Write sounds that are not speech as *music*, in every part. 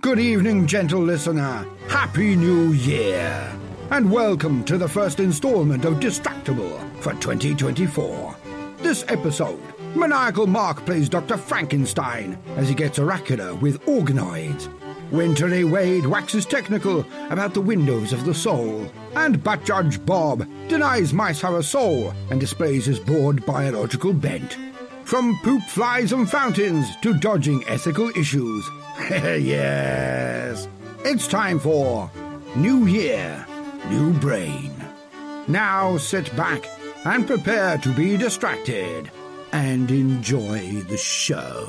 Good evening, gentle listener. Happy New Year. And welcome to the first installment of Distractable for 2024. This episode, Maniacal Mark plays Dr. Frankenstein as he gets oracular with organoids. Winterly Wade waxes technical about the windows of the soul. And Bat Judge Bob denies mice have a soul and displays his broad biological bent. From poop flies and fountains to dodging ethical issues. *laughs* yes. It's time for New Year, New Brain. Now sit back and prepare to be distracted and enjoy the show.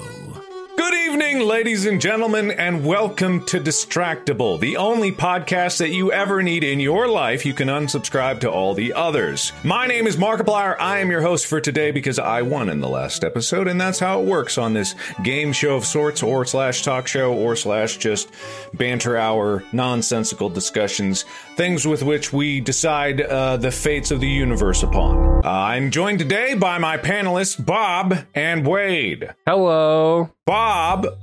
Good evening, ladies and gentlemen, and welcome to Distractable, the only podcast that you ever need in your life. You can unsubscribe to all the others. My name is Markiplier. I am your host for today because I won in the last episode, and that's how it works on this game show of sorts, or slash talk show, or slash just banter hour, nonsensical discussions, things with which we decide uh, the fates of the universe upon. Uh, I'm joined today by my panelists, Bob and Wade. Hello. Bob,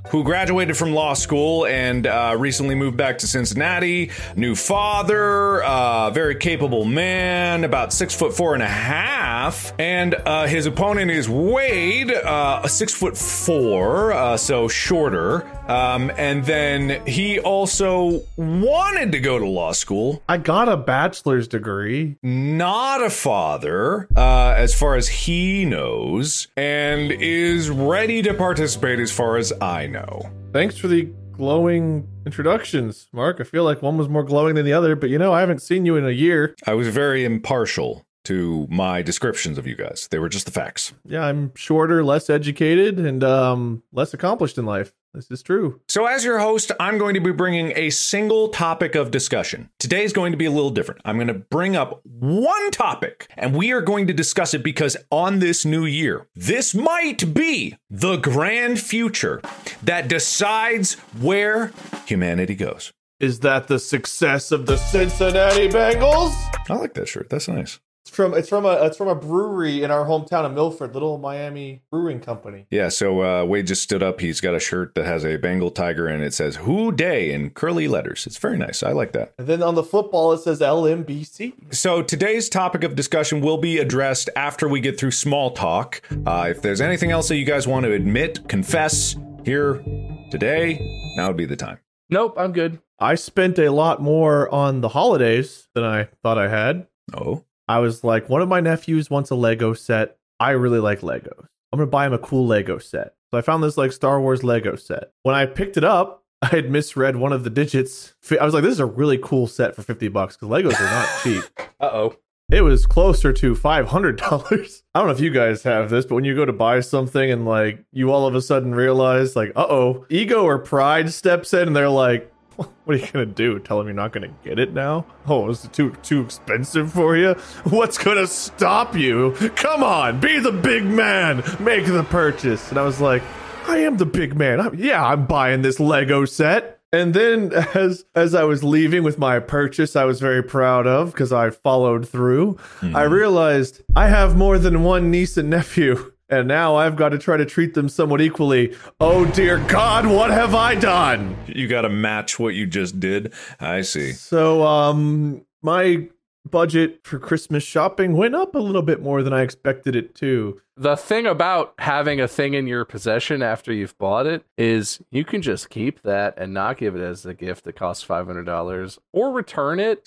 who graduated from law school and uh, recently moved back to Cincinnati, new father, uh, very capable man, about six foot four and a half, and uh, his opponent is Wade, uh, six foot four, uh, so shorter. Um, and then he also wanted to go to law school, I got a bachelor's degree. not a father, uh, as far as he knows, and is ready to participate as far as I know. Thanks for the glowing introductions, Mark. I feel like one was more glowing than the other, but you know, I haven't seen you in a year. I was very impartial to my descriptions of you guys. They were just the facts. Yeah, I'm shorter, less educated, and um, less accomplished in life. This is true. So, as your host, I'm going to be bringing a single topic of discussion. Today is going to be a little different. I'm going to bring up one topic and we are going to discuss it because on this new year, this might be the grand future that decides where humanity goes. Is that the success of the Cincinnati Bengals? I like that shirt. That's nice. It's from it's from a it's from a brewery in our hometown of Milford, Little Miami Brewing Company. Yeah, so uh, Wade just stood up. He's got a shirt that has a Bengal tiger and it says Who Dey in curly letters. It's very nice. I like that. And then on the football it says LMBC. So today's topic of discussion will be addressed after we get through small talk. Uh, if there's anything else that you guys want to admit, confess here today, now would be the time. Nope, I'm good. I spent a lot more on the holidays than I thought I had. Oh, I was like, one of my nephews wants a Lego set. I really like Legos. I'm gonna buy him a cool Lego set. So I found this like Star Wars Lego set. When I picked it up, *laughs* I had misread one of the digits. I was like, this is a really cool set for 50 bucks because Legos are not cheap. *laughs* Uh oh. It was closer to five hundred dollars. *laughs* I don't know if you guys have this, but when you go to buy something and like you all of a sudden realize like, uh oh, ego or pride steps in and they're like, *laughs* what are you gonna do? Tell him you're not gonna get it now? Oh, is it too too expensive for you? What's gonna stop you? Come on, be the big man, make the purchase. And I was like, I am the big man. I'm, yeah, I'm buying this Lego set. And then *laughs* as as I was leaving with my purchase I was very proud of because I followed through, I hmm. realized I have more than one niece and nephew. *laughs* And now I've got to try to treat them somewhat equally. Oh dear God, what have I done? you got to match what you just did. I see. So, um, my budget for Christmas shopping went up a little bit more than I expected it to. The thing about having a thing in your possession after you've bought it is you can just keep that and not give it as a gift that costs $500 or return it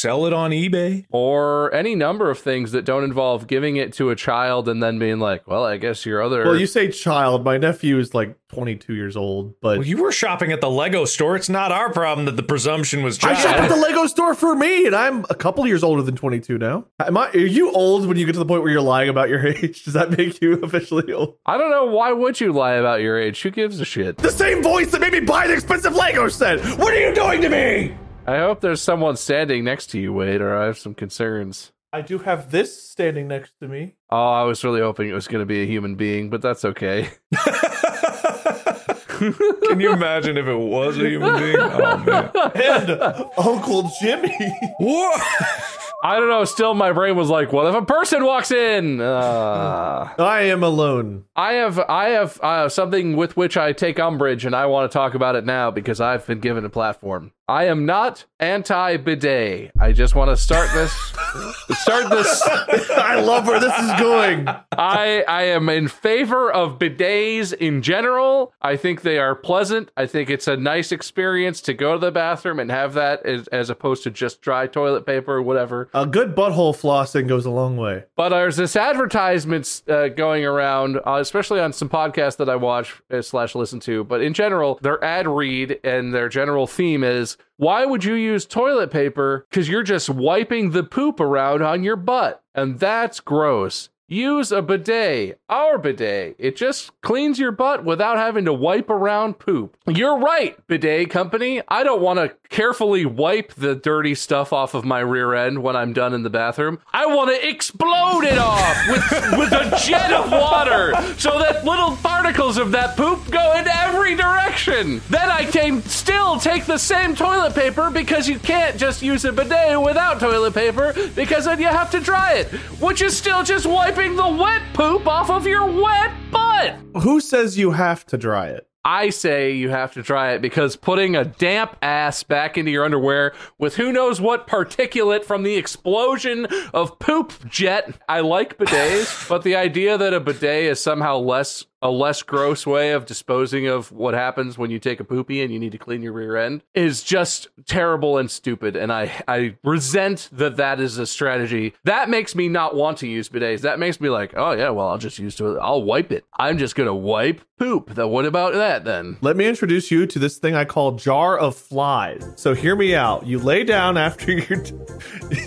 Sell it on eBay. or any number of things that don't involve giving it to a child and then being like, well, I guess your other. Well, you say child. My nephew is like 22 years old, but Well, you were shopping at the Lego store. It's not our problem that the presumption was I shop at the Lego store for me, and I'm a couple years older than 22 now. Am I? Are you old when you get to the point where you're lying about your *laughs* age? Does that make you officially old? I don't know. Why would you lie about your age? Who gives a shit? The same voice that made me buy the expensive Lego set. What are you doing to me? I hope there's someone standing next to you, Wade, or I have some concerns. I do have this standing next to me. Oh, I was really hoping it was going to be a human being, but that's okay. *laughs* Can you imagine if it was a human being? Oh man. And Uncle Jimmy. What? I don't know. Still, my brain was like, "What if a person walks in?" Uh, I am alone. I have, I have uh, something with which I take umbrage, and I want to talk about it now because I've been given a platform. I am not anti bidet. I just want to start this. start this. *laughs* I love where this is going. I I am in favor of bidets in general. I think they are pleasant. I think it's a nice experience to go to the bathroom and have that as, as opposed to just dry toilet paper or whatever. A good butthole flossing goes a long way. But there's this advertisements uh, going around, uh, especially on some podcasts that I watch uh, slash listen to. But in general, their ad read and their general theme is why would you use toilet paper? Because you're just wiping the poop around on your butt. And that's gross. Use a bidet, our bidet. It just cleans your butt without having to wipe around poop. You're right, bidet company. I don't want to carefully wipe the dirty stuff off of my rear end when I'm done in the bathroom. I want to explode it off with, with a jet of water so that little particles of that poop go in every direction. Then I can still take the same toilet paper because you can't just use a bidet without toilet paper because then you have to dry it, which is still just wiping the wet poop off of your wet butt. Who says you have to dry it? I say you have to try it because putting a damp ass back into your underwear with who knows what particulate from the explosion of poop jet. I like bidets, but the idea that a bidet is somehow less a less gross way of disposing of what happens when you take a poopy and you need to clean your rear end is just terrible and stupid and i i resent that that is a strategy that makes me not want to use bidets that makes me like oh yeah well i'll just use it i'll wipe it i'm just gonna wipe poop then what about that then Let me introduce you to this thing I call jar of flies. So hear me out. You lay down after *laughs* you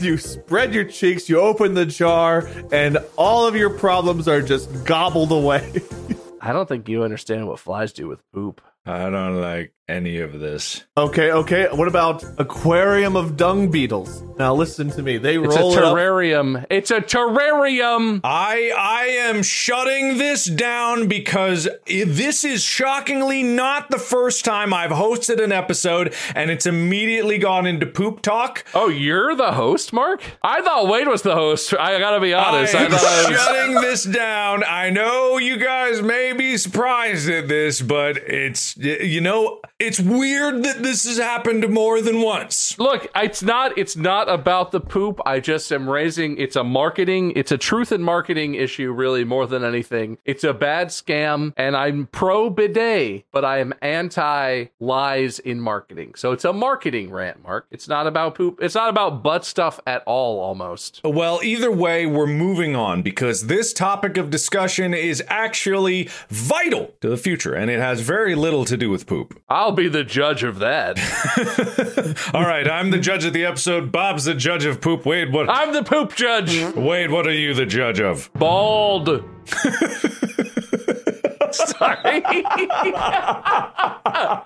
you spread your cheeks, you open the jar, and all of your problems are just gobbled away. *laughs* i don't think you understand what flies do with poop I don't like any of this. okay, okay. What about aquarium of dung beetles? Now listen to me. They it's a roll it up. terrarium it's a terrarium I I am shutting this down because i- this is shockingly not the first time I've hosted an episode and it's immediately gone into poop talk. Oh, you're the host, Mark? I thought Wade was the host. I gotta be honest. I, I'm thought I was. shutting this down. I know you guys may be surprised at this, but it's you know it's weird that this has happened more than once. Look, it's not. It's not about the poop. I just am raising. It's a marketing. It's a truth and marketing issue, really, more than anything. It's a bad scam, and I'm pro bidet, but I am anti lies in marketing. So it's a marketing rant, Mark. It's not about poop. It's not about butt stuff at all. Almost. Well, either way, we're moving on because this topic of discussion is actually vital to the future and it has very little to do with poop. I'll be the judge of that. *laughs* All right, I'm the judge of the episode. Bob's the judge of poop. Wade, what? I'm the poop judge. Wade, what are you the judge of? Bald. *laughs* Sorry. *laughs*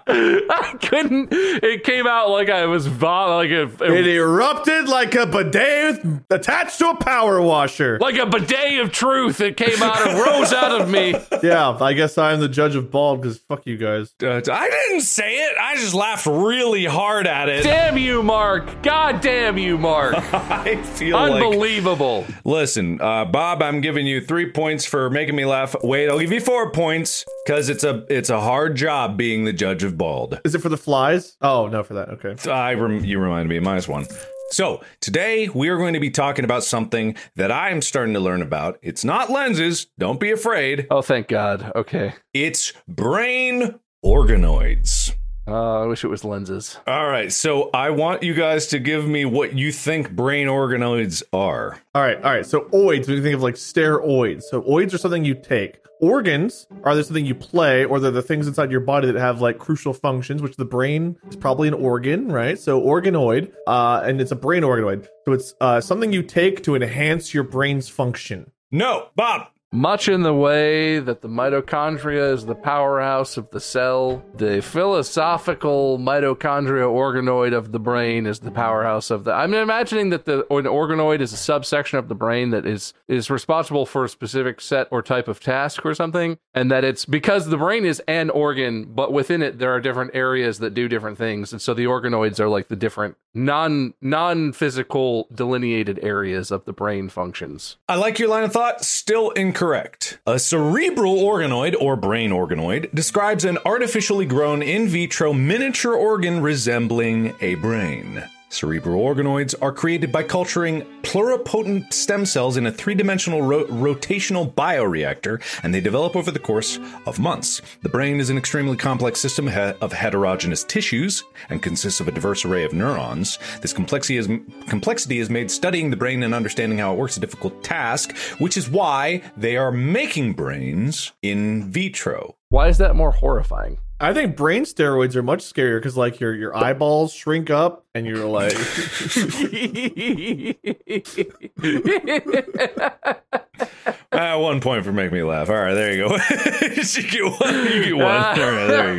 I couldn't. It came out like I was vom- like a, It erupted like a bidet with- attached to a power washer. like a bidet of truth. It came out and rose out of me. yeah, I guess I'm the judge of bald because fuck you guys. Uh, I didn't say it. I just laughed really hard at it. Damn you, Mark. God damn you, Mark. *laughs* I feel like. Unbelievable. Listen, uh, Bob, I'm giving you three points for making me laugh. Wait, I'll give you four points because it's a it's a hard job being the judge of bald. Is it for the flies? Oh no, for that. Okay. I rem- you reminded me, minus one. So today we are going to be talking about something that I am starting to learn about. It's not lenses. Don't be afraid. Oh, thank God. Okay. It's brain organoids. Uh, I wish it was lenses. All right, so I want you guys to give me what you think brain organoids are. All right, all right. So oids, when you think of like steroids. So oids are something you take. Organs are there something you play, or they're the things inside your body that have like crucial functions, which the brain is probably an organ, right? So organoid, uh, and it's a brain organoid. So it's uh, something you take to enhance your brain's function. No, Bob. Much in the way that the mitochondria is the powerhouse of the cell, the philosophical mitochondria organoid of the brain is the powerhouse of the. I'm imagining that the an organoid is a subsection of the brain that is is responsible for a specific set or type of task or something. and that it's because the brain is an organ, but within it there are different areas that do different things, and so the organoids are like the different non non physical delineated areas of the brain functions. I like your line of thought. Still incorrect. A cerebral organoid or brain organoid describes an artificially grown in vitro miniature organ resembling a brain. Cerebral organoids are created by culturing pluripotent stem cells in a three dimensional ro- rotational bioreactor, and they develop over the course of months. The brain is an extremely complex system he- of heterogeneous tissues and consists of a diverse array of neurons. This complexity is, complexity has made studying the brain and understanding how it works a difficult task, which is why they are making brains in vitro. Why is that more horrifying? I think brain steroids are much scarier because like your your eyeballs shrink up and you're like Uh, *laughs* one point for make me laugh. All right, there you go. *laughs* you get one. You get one. *laughs* Right, there you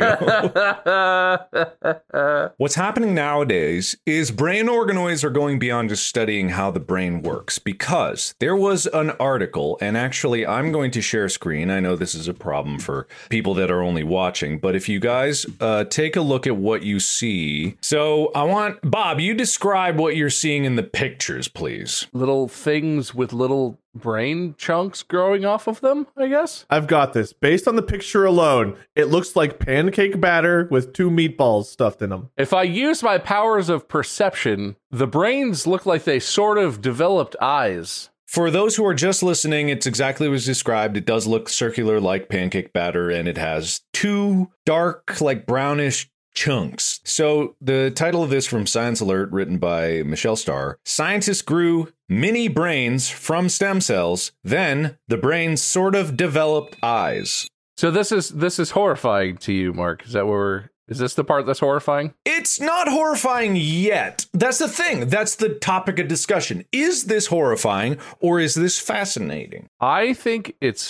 go. What's happening nowadays is brain organoids are going beyond just studying how the brain works because there was an article, and actually, I'm going to share screen. I know this is a problem for people that are only watching, but if you guys uh, take a look at what you see. So I want, Bob, you describe what you're seeing in the pictures, please. little things with little brain chunks growing off of them, I guess. I've got this. Based on the picture alone, it looks like pancake batter with two meatballs stuffed in them. If I use my powers of perception, the brains look like they sort of developed eyes. For those who are just listening, it's exactly as described. It does look circular like pancake batter, and it has two dark, like brownish chunks. So, the title of this from Science Alert, written by Michelle Starr Scientists grew mini brains from stem cells, then the brains sort of developed eyes. So this is this is horrifying to you, Mark. Is that what we're is this the part that's horrifying? It's not horrifying yet. That's the thing. That's the topic of discussion. Is this horrifying or is this fascinating? I think it's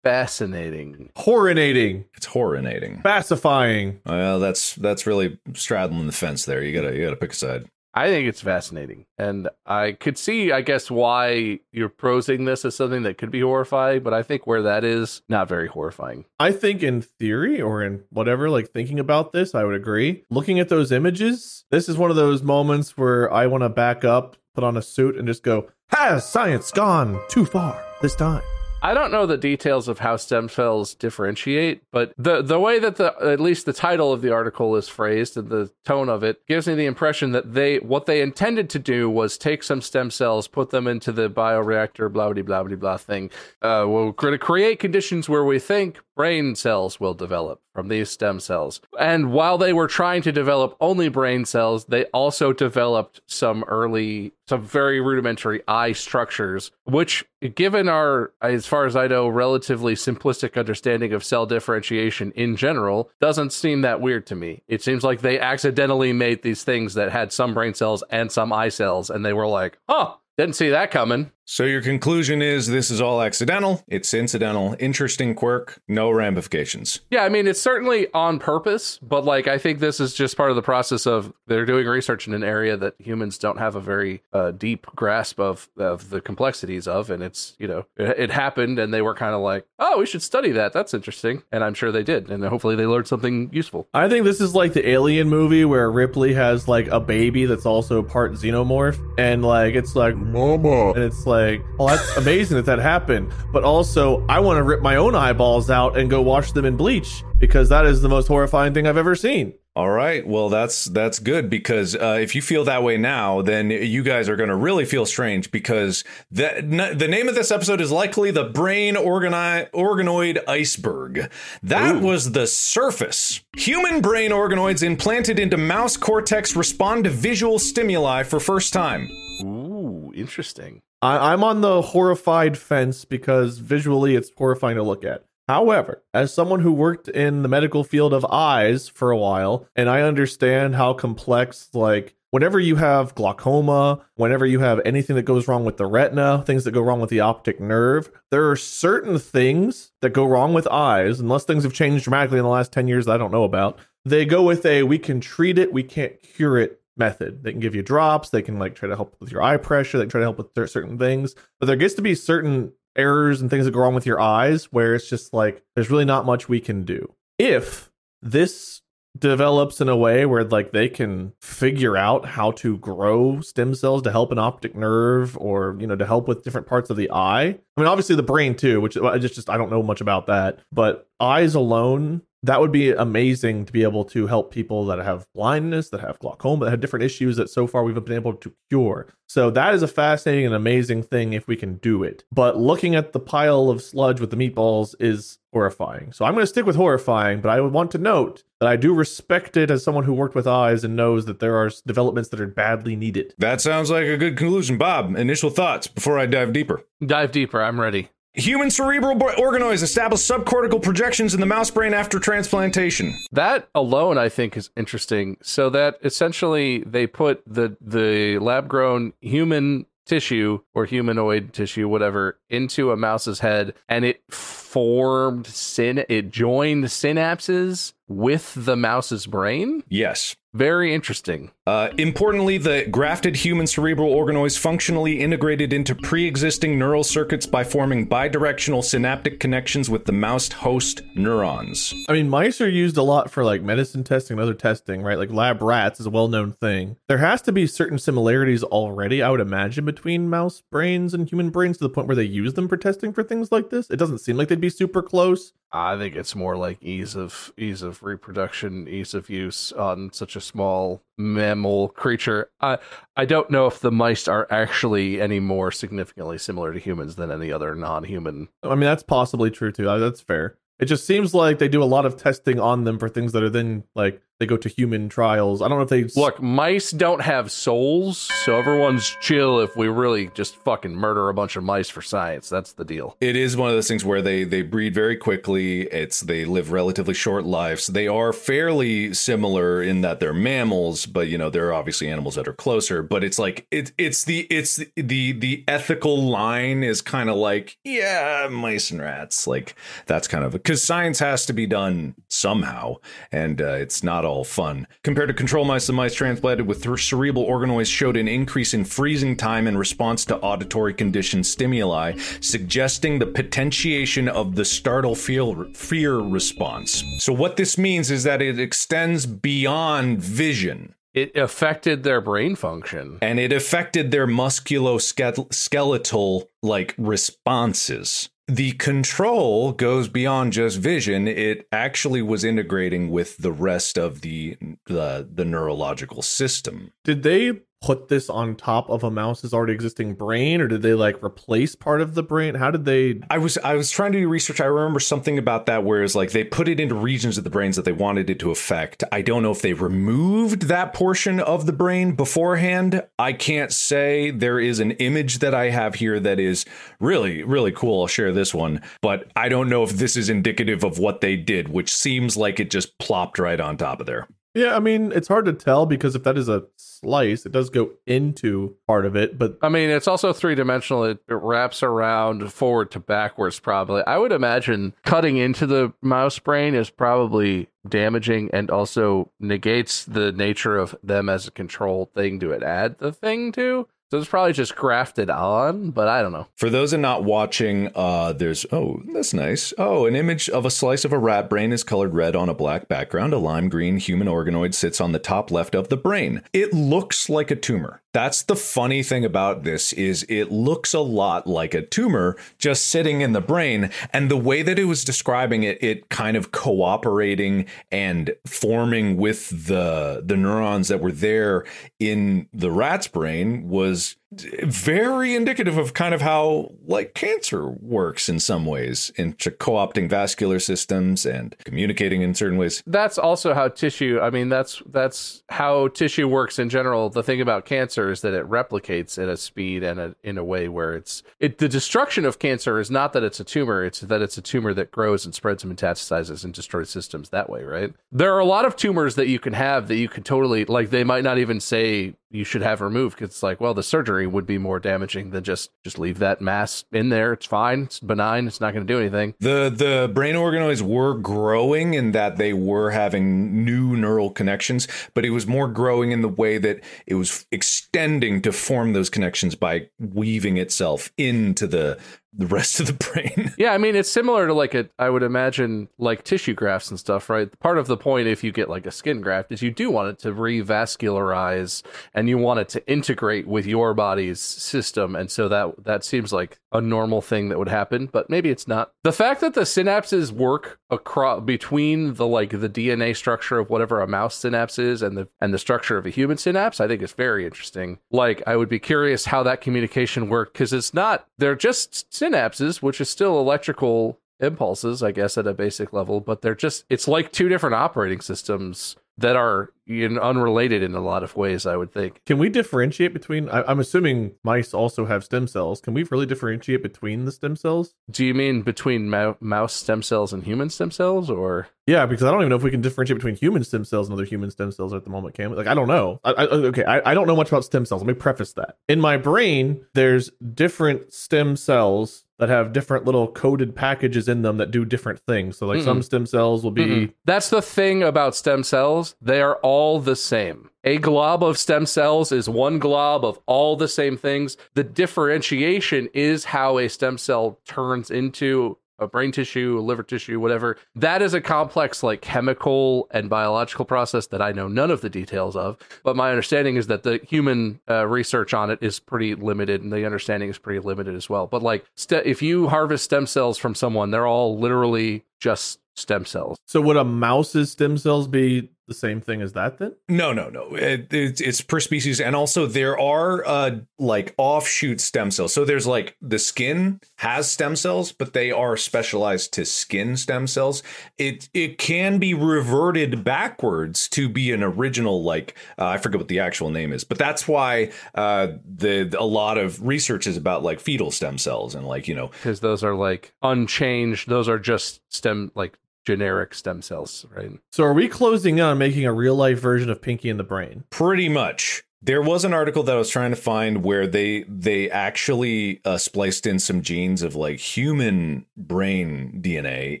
fascinating. Horrinating, It's horrinating. pacifying. Well, that's that's really straddling the fence there. You gotta you gotta pick a side. I think it's fascinating. And I could see, I guess, why you're prosing this as something that could be horrifying, but I think where that is, not very horrifying. I think in theory or in whatever, like thinking about this, I would agree. Looking at those images, this is one of those moments where I want to back up, put on a suit, and just go, has science gone too far this time? I don't know the details of how stem cells differentiate, but the the way that the at least the title of the article is phrased and the tone of it gives me the impression that they what they intended to do was take some stem cells, put them into the bioreactor, blah blah blah blah blah thing. Uh, we're going to create conditions where we think brain cells will develop from these stem cells. And while they were trying to develop only brain cells, they also developed some early, some very rudimentary eye structures, which, given our, as far as I know, relatively simplistic understanding of cell differentiation in general, doesn't seem that weird to me. It seems like they accidentally made these things that had some brain cells and some eye cells, and they were like, huh, didn't see that coming. So your conclusion is this is all accidental. It's incidental, interesting quirk, no ramifications. Yeah, I mean, it's certainly on purpose, but like, I think this is just part of the process of they're doing research in an area that humans don't have a very uh, deep grasp of of the complexities of, and it's you know, it, it happened, and they were kind of like, oh, we should study that. That's interesting, and I'm sure they did, and hopefully they learned something useful. I think this is like the Alien movie where Ripley has like a baby that's also part xenomorph, and like it's like mama, and it's like, oh, that's amazing that that happened. But also, I want to rip my own eyeballs out and go wash them in bleach because that is the most horrifying thing I've ever seen. All right. Well, that's that's good because uh, if you feel that way now, then you guys are going to really feel strange because the n- the name of this episode is likely the brain organi- organoid iceberg. That was the surface. Human brain organoids implanted into mouse cortex respond to visual stimuli for first time. Ooh, interesting. I, I'm on the horrified fence because visually it's horrifying to look at. However, as someone who worked in the medical field of eyes for a while, and I understand how complex, like, whenever you have glaucoma, whenever you have anything that goes wrong with the retina, things that go wrong with the optic nerve, there are certain things that go wrong with eyes, unless things have changed dramatically in the last 10 years that I don't know about. They go with a we can treat it, we can't cure it method. They can give you drops, they can like try to help with your eye pressure, they can try to help with certain things, but there gets to be certain errors and things that go wrong with your eyes where it's just like there's really not much we can do. If this develops in a way where like they can figure out how to grow stem cells to help an optic nerve or you know to help with different parts of the eye i mean obviously the brain too which i just just i don't know much about that but eyes alone that would be amazing to be able to help people that have blindness, that have glaucoma, that have different issues that so far we've been able to cure. So that is a fascinating and amazing thing if we can do it. But looking at the pile of sludge with the meatballs is horrifying. So I'm going to stick with horrifying, but I would want to note that I do respect it as someone who worked with eyes and knows that there are developments that are badly needed. That sounds like a good conclusion. Bob, initial thoughts before I dive deeper. Dive deeper. I'm ready. Human cerebral organoids establish subcortical projections in the mouse brain after transplantation. That alone, I think, is interesting. So that essentially they put the the lab grown human tissue or humanoid tissue, whatever, into a mouse's head, and it formed syn. It joined synapses with the mouse's brain. Yes. Very interesting. Uh, importantly, the grafted human cerebral organoids functionally integrated into pre existing neural circuits by forming bidirectional synaptic connections with the mouse host neurons. I mean, mice are used a lot for like medicine testing and other testing, right? Like lab rats is a well known thing. There has to be certain similarities already, I would imagine, between mouse brains and human brains to the point where they use them for testing for things like this. It doesn't seem like they'd be super close. I think it's more like ease of ease of reproduction, ease of use on such a small mammal creature. I I don't know if the mice are actually any more significantly similar to humans than any other non-human. I mean, that's possibly true too. That's fair. It just seems like they do a lot of testing on them for things that are then like they go to human trials. I don't know if they Look, mice don't have souls, so everyone's chill if we really just fucking murder a bunch of mice for science. That's the deal. It is one of those things where they they breed very quickly. It's they live relatively short lives. They are fairly similar in that they're mammals, but you know there are obviously animals that are closer. But it's like it it's the it's the the ethical line is kind of like yeah mice and rats like that's kind of because science has to be done somehow, and uh, it's not all fun. Compared to control mice, the mice transplanted with cerebral organoids showed an increase in freezing time in response to auditory condition stimuli, suggesting the potentiation of the startle fear, fear response. So, what this means is that it extends beyond vision. It affected their brain function. And it affected their musculoskeletal like responses the control goes beyond just vision. It actually was integrating with the rest of the the, the neurological system. Did they put this on top of a mouse's already existing brain or did they like replace part of the brain? How did they i was i was trying to do research. I remember something about that whereas like they put it into regions of the brains that they wanted it to affect. I don't know if they removed that portion of the brain beforehand. I can't say. There is an image that i have here that is really really cool. I'll share this one but i don't know if this is indicative of what they did which seems like it just plopped right on top of there yeah, I mean, it's hard to tell because if that is a slice, it does go into part of it, but I mean, it's also three dimensional. It, it wraps around forward to backwards, probably. I would imagine cutting into the mouse brain is probably damaging and also negates the nature of them as a control thing to it add the thing to. So it's probably just grafted on, but I don't know. For those that are not watching, uh, there's oh, that's nice. Oh, an image of a slice of a rat brain is colored red on a black background. A lime green human organoid sits on the top left of the brain. It looks like a tumor. That's the funny thing about this is it looks a lot like a tumor just sitting in the brain and the way that it was describing it it kind of cooperating and forming with the the neurons that were there in the rat's brain was was very indicative of kind of how like cancer works in some ways into co-opting vascular systems and communicating in certain ways. That's also how tissue i mean that's that's how tissue works in general. The thing about cancer is that it replicates at a speed and a, in a way where it's it the destruction of cancer is not that it's a tumor it's that it's a tumor that grows and spreads and metastasizes and destroys systems that way right? There are a lot of tumors that you can have that you can totally like they might not even say you should have removed because it's like well the surgery would be more damaging than just just leave that mass in there. It's fine. It's benign. It's not going to do anything. The the brain organoids were growing in that they were having new neural connections but it was more growing in the way that it was extending to form those connections by weaving itself into the the rest of the brain. *laughs* Yeah, I mean it's similar to like a I would imagine like tissue grafts and stuff, right? Part of the point if you get like a skin graft is you do want it to revascularize and you want it to integrate with your body's system and so that that seems like a normal thing that would happen, but maybe it's not. The fact that the synapses work across between the like the DNA structure of whatever a mouse synapse is and the and the structure of a human synapse, I think is very interesting. Like I would be curious how that communication worked because it's not they're just synapses, which is still electrical impulses, I guess, at a basic level, but they're just it's like two different operating systems that are unrelated in a lot of ways, I would think. Can we differentiate between? I, I'm assuming mice also have stem cells. Can we really differentiate between the stem cells? Do you mean between mou- mouse stem cells and human stem cells, or Yeah, because I don't even know if we can differentiate between human stem cells and other human stem cells at the moment. Can we? Like, I don't know. I, I, okay, I, I don't know much about stem cells. Let me preface that. In my brain, there's different stem cells that have different little coded packages in them that do different things. So, like, some stem cells will be. Mm-mm. That's the thing about stem cells. They are all the same. A glob of stem cells is one glob of all the same things. The differentiation is how a stem cell turns into a brain tissue, a liver tissue, whatever. That is a complex, like chemical and biological process that I know none of the details of. But my understanding is that the human uh, research on it is pretty limited, and the understanding is pretty limited as well. But like, st- if you harvest stem cells from someone, they're all literally just stem cells. So, would a mouse's stem cells be the same thing as that then? No, no, no. It, it's, it's per species, and also there are uh like offshoot stem cells. So there's like the skin has stem cells, but they are specialized to skin stem cells. It it can be reverted backwards to be an original like uh, I forget what the actual name is, but that's why uh the a lot of research is about like fetal stem cells and like you know because those are like unchanged. Those are just stem like generic stem cells, right? So, are we closing in on making a real life version of Pinky in the Brain? Pretty much. There was an article that I was trying to find where they they actually uh, spliced in some genes of like human brain DNA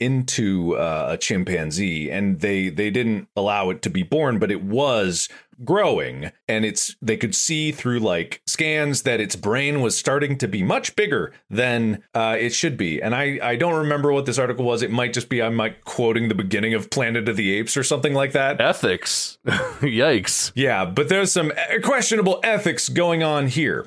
into uh, a chimpanzee, and they they didn't allow it to be born, but it was growing and it's they could see through like scans that its brain was starting to be much bigger than uh, it should be and i i don't remember what this article was it might just be i'm like quoting the beginning of planet of the apes or something like that Ethics. *laughs* Yikes. yeah but there's some uh, questionable ethics going on here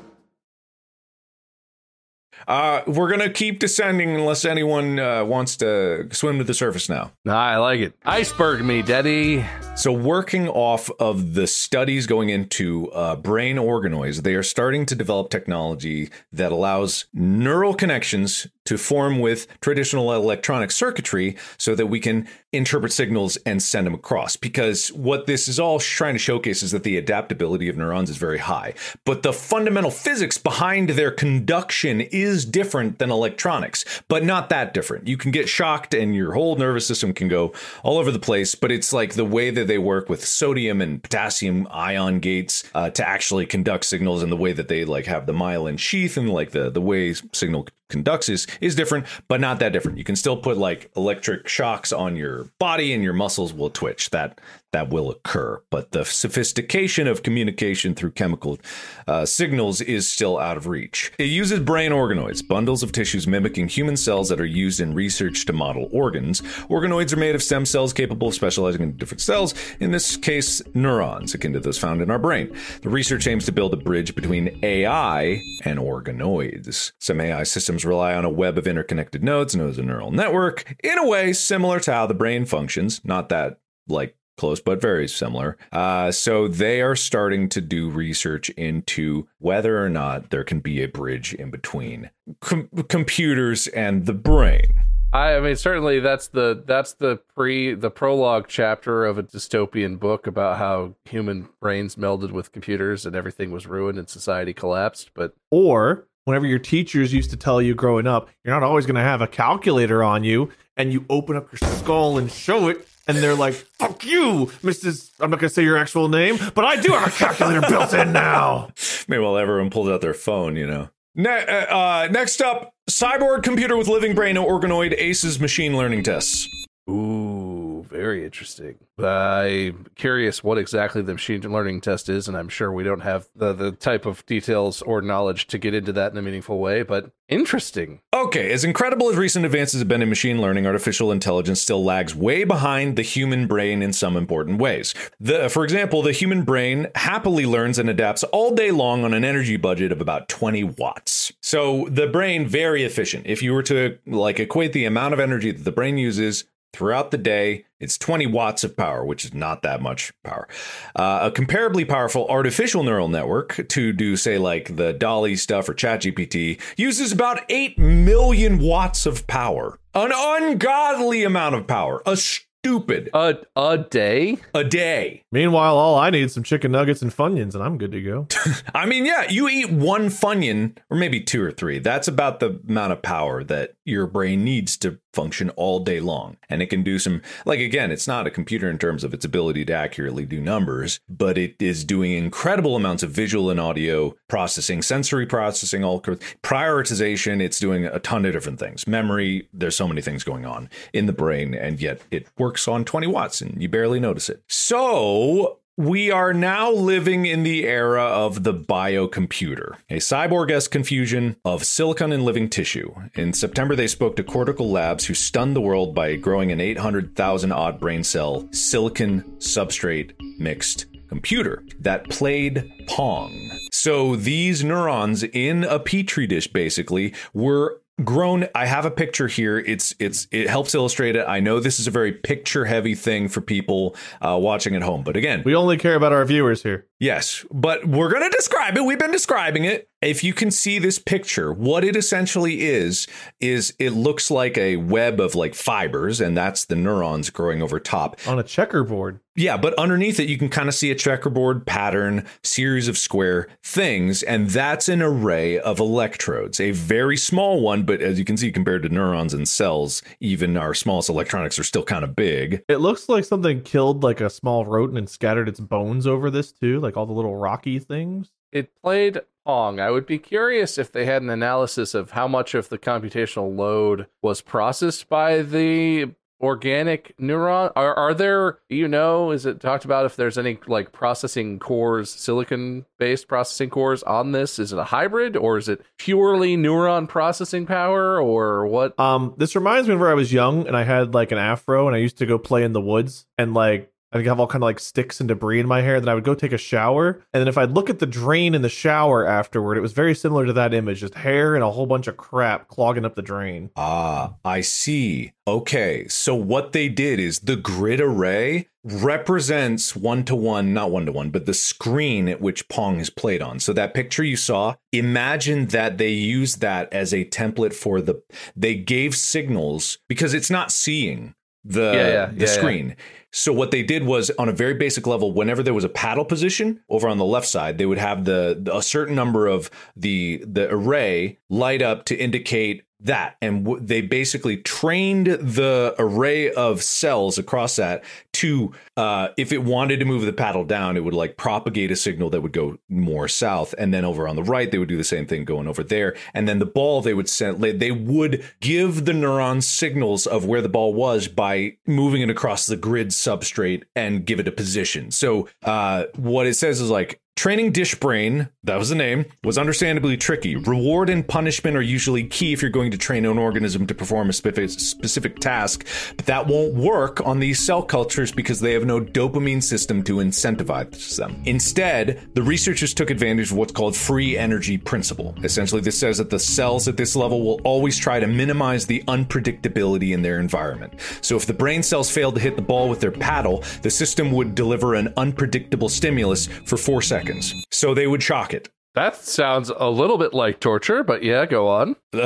Uh we're gonna keep descending unless anyone uh, wants to swim to the surface now I like it. Iceberg me, daddy. So, working off of the studies going into uh, brain organoids, they are starting to develop technology that allows neural connections to form with traditional electronic circuitry so that we can interpret signals and send them across. Because what this is all trying to showcase is that the adaptability of neurons is very high, but the fundamental physics behind their conduction is different than electronics, but not that different. You can get shocked and your whole nervous system can go all over the place, but it's like the way that they work with sodium and potassium ion gates uh, to actually conduct signals and the way that they like have the myelin sheath and like the the way signal conducts is is different but not that different. You can still put like electric shocks on your body and your muscles will twitch. That that will occur but the sophistication of communication through chemical uh, signals is still out of reach. It uses brain organoids bundles of tissues mimicking human cells that are used in research to model organs. Organoids are made of stem cells capable of specializing in different cells in this case neurons akin to those found in our brain. The research aims to build a bridge between ai and organoids. Some ai systems rely on a web of interconnected nodes known as a neural network, in a way similar to how the brain functions. Not that like close, but very similar. Uh, so they are starting to do research into whether or not there can be a bridge in between com- computers and the brain. I, I mean, certainly that's the that's the pre the prologue chapter of a dystopian book about how human brains melded with computers and everything was ruined and society collapsed. But Or whenever your teachers used to tell you growing up, you're not always going to have a calculator on you, and you open up your skull and show it, and they're like, "Fuck you, Mrs." I'm not to say your actual name, but I do have a calculator built in now. *laughs* Maybe while everyone pulls out their phone, you know. Ne- uh, uh, next up, cyborg computer with living brain organoid aces machine learning tests. Ooh, very interesting. I'm curious what exactly the machine learning test is, and I'm sure we don't have the the type of details or knowledge to get into that in a meaningful way. But interesting. Okay, as incredible as recent advances have been in machine learning, artificial intelligence still lags way behind the human brain in some important ways. The, for example, the human brain happily learns and adapts all day long on an energy budget of about 20 watts. So the brain very efficient. If you were to like equate the amount of energy that the brain uses throughout the day, it's 20 watts of power, which is not that much power. Uh, a comparably powerful artificial neural network to do, say, like the DALL-E stuff or ChatGPT uses about 8 million watts of power. An ungodly amount of power. A stupid A a day. a day. Meanwhile, all I need is some chicken nuggets and funyuns, and I'm good to go. *laughs* I mean, yeah, you eat one Funyun, or maybe two or three. That's about the amount of power that your brain needs to function all day long. And it can do some, like, again, it's not a computer in terms of its ability to accurately do numbers, but it is doing incredible amounts of visual and audio processing, sensory processing, all prioritization. It's doing a ton of different things. Memory, there's so many things going on in the brain, and yet it works on 20 watts and you barely notice it. So, we are now living in the era of the biocomputer, a cyborg esque confusion of silicon and living tissue. In September, they spoke to Cortical Labs, who stunned the world by growing an 800,000 odd brain cell silicon substrate mixed computer that played Pong. So these neurons in a petri dish basically were grown i have a picture here it's it's it helps illustrate it i know this is a very picture heavy thing for people uh, watching at home but again We only care about our viewers here. Yes, but we're going to describe it. We've been describing it. If you can see this picture, what it essentially is is it looks like a web of like fibers and that's the neurons growing over top. On a checkerboard. Yeah, but underneath it you can kind of see a checkerboard pattern, series of square things and that's an array of electrodes. A very small one, but as you can see compared to neurons and cells, even our smallest electronics are still kind of big. It looks like something killed like a small rodent and scattered its bones over this too, like all the little rocky things. It played Pong. I would be curious if they had an analysis of how much of the computational load was processed by the organic neuron. Are are there you know, is it talked about if there's any like processing cores, silicon based processing cores on this? Is it a hybrid or is it purely neuron processing power or what? Um, this reminds me of where I was young and I had like an afro and I used to go play in the woods and like I'd have all kind of like sticks and debris in my hair. Then I would go take a shower, and then if I'd look at the drain in the shower afterward, it was very similar to that image, just hair and a whole bunch of crap clogging up the drain. Ah, I see. Okay, so what they did is the grid array represents one to one, not one to one, but the screen at which Pong is played on. So that picture you saw, imagine that they used that as a template for the, they gave signals because it's not seeing the, Yeah, yeah, the yeah, yeah. screen. So what they did was on a very basic level, whenever there was a paddle position over on the left side, they would have the, the- a certain number of the the array light up to indicate that, and w- they basically trained the array of cells across that to, uh, if it wanted to move the paddle down, it would like propagate a signal that would go more south, and then over on the right, they would do the same thing going over there, and then the ball they would send, they would give the neurons signals of where the ball was by moving it across the grid substrate and give it a position. So uh, what it says is like Training Dish Brain, that was the name, was understandably tricky. Reward and punishment are usually key if you're going to train an organism to perform a specific, task, but that won't work on these cell cultures because they have no dopamine system to incentivize them. Instead, the researchers took advantage of what's called free energy principle. Essentially, this says that the cells at this level will always try to minimize the unpredictability in their environment. So if the brain cells failed to hit the ball with their paddle, the system would deliver an unpredictable stimulus for four seconds. So they would shock it. That sounds a little bit like torture, but yeah, go on. *laughs*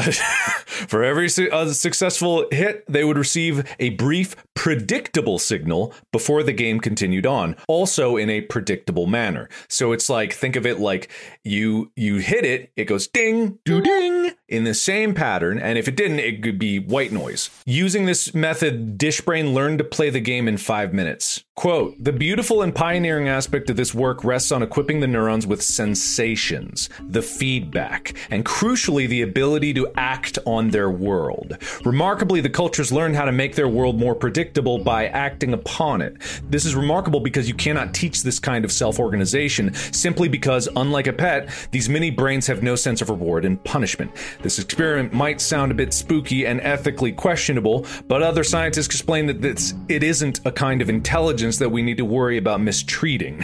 For every su- uh, successful hit, they would receive a brief, predictable signal before the game continued on, also in a predictable manner. So it's like think of it like you you hit it, it goes ding, do ding in the same pattern, and if it didn't, it could be white noise. Using this method, Dishbrain learned to play the game in five minutes. Quote, the beautiful and pioneering aspect of this work rests on equipping the neurons with sensations, the feedback, and crucially, the ability to act on their world. Remarkably, the cultures learned how to make their world more predictable by acting upon it. This is remarkable because you cannot teach this kind of self organization simply because, unlike a pet, these mini brains have no sense of reward and punishment. This experiment might sound a bit spooky and ethically questionable, but other scientists explain that this, it isn't a kind of intelligence that we need to worry about mistreating. *laughs*